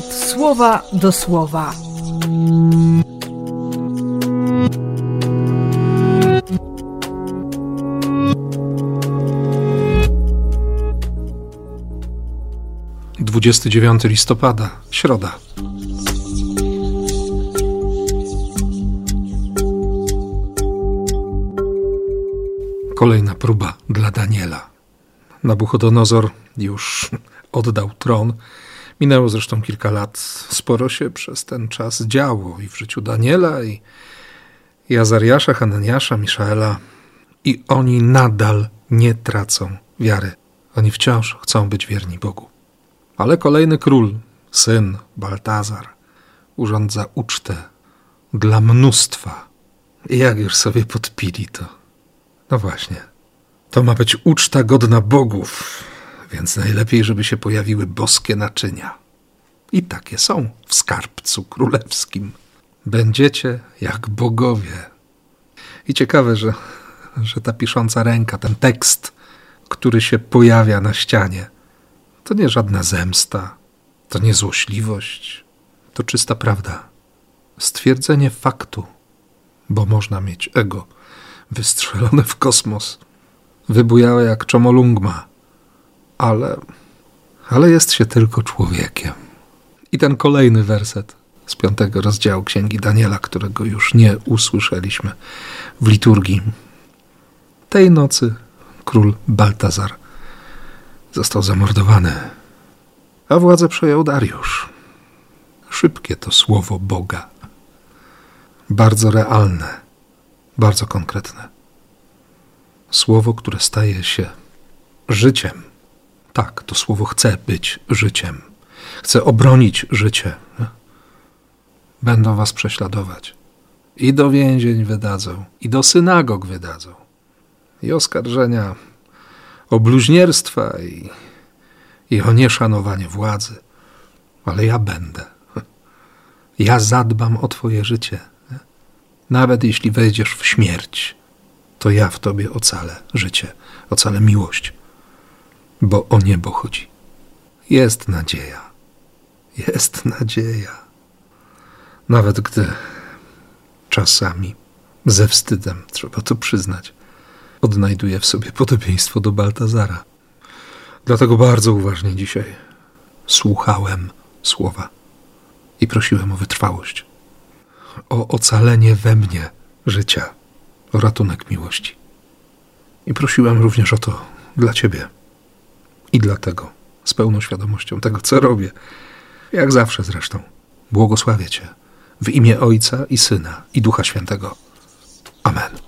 słowa do słowa. Dwudziesty dziewiąty listopada, środa. Kolejna próba dla Daniela. Nabuchodonozor już oddał tron. Minęło zresztą kilka lat. Sporo się przez ten czas działo i w życiu Daniela, i, i Azariasza, Hananiasza, Miszaela. I oni nadal nie tracą wiary. Oni wciąż chcą być wierni Bogu. Ale kolejny król, syn Baltazar, urządza ucztę dla mnóstwa. I jak już sobie podpili to. No właśnie. To ma być uczta godna bogów, więc najlepiej, żeby się pojawiły boskie naczynia. I takie są w skarbcu królewskim. Będziecie jak bogowie. I ciekawe, że, że ta pisząca ręka, ten tekst, który się pojawia na ścianie, to nie żadna zemsta, to nie złośliwość, to czysta prawda. Stwierdzenie faktu, bo można mieć ego wystrzelone w kosmos, wybujałe jak czomolungma, ale, ale jest się tylko człowiekiem. I ten kolejny werset z piątego rozdziału Księgi Daniela, którego już nie usłyszeliśmy w liturgii. Tej nocy król Baltazar został zamordowany, a władzę przejął Dariusz. Szybkie to słowo Boga. Bardzo realne, bardzo konkretne. Słowo, które staje się życiem. Tak, to słowo chce być życiem. Chce obronić życie. Będą was prześladować. I do więzień wydadzą, i do synagog wydadzą. I oskarżenia o bluźnierstwa i, i o nieszanowanie władzy. Ale ja będę. Ja zadbam o twoje życie. Nawet jeśli wejdziesz w śmierć, to ja w tobie ocalę życie, ocalę miłość, bo o niebo chodzi. Jest nadzieja. Jest nadzieja. Nawet gdy czasami ze wstydem, trzeba to przyznać, odnajduję w sobie podobieństwo do Baltazara. Dlatego bardzo uważnie dzisiaj słuchałem słowa i prosiłem o wytrwałość, o ocalenie we mnie życia, o ratunek miłości. I prosiłem również o to dla Ciebie i dlatego, z pełną świadomością tego, co robię, jak zawsze zresztą, błogosławię Cię w imię Ojca i Syna i Ducha Świętego. Amen.